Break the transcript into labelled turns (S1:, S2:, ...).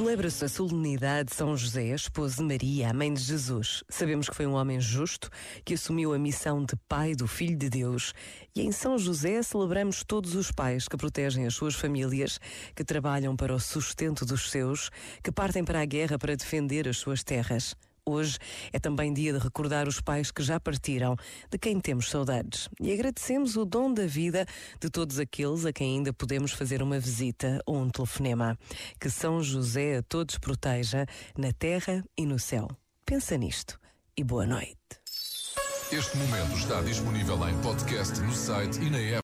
S1: Celebra-se a solenidade de São José, esposo de Maria, a mãe de Jesus. Sabemos que foi um homem justo que assumiu a missão de pai do Filho de Deus. E em São José celebramos todos os pais que protegem as suas famílias, que trabalham para o sustento dos seus, que partem para a guerra para defender as suas terras. Hoje é também dia de recordar os pais que já partiram, de quem temos saudades. E agradecemos o dom da vida de todos aqueles a quem ainda podemos fazer uma visita ou um telefonema. Que São José a todos proteja, na terra e no céu. Pensa nisto e boa noite.
S2: Este momento está disponível em podcast no site e na app.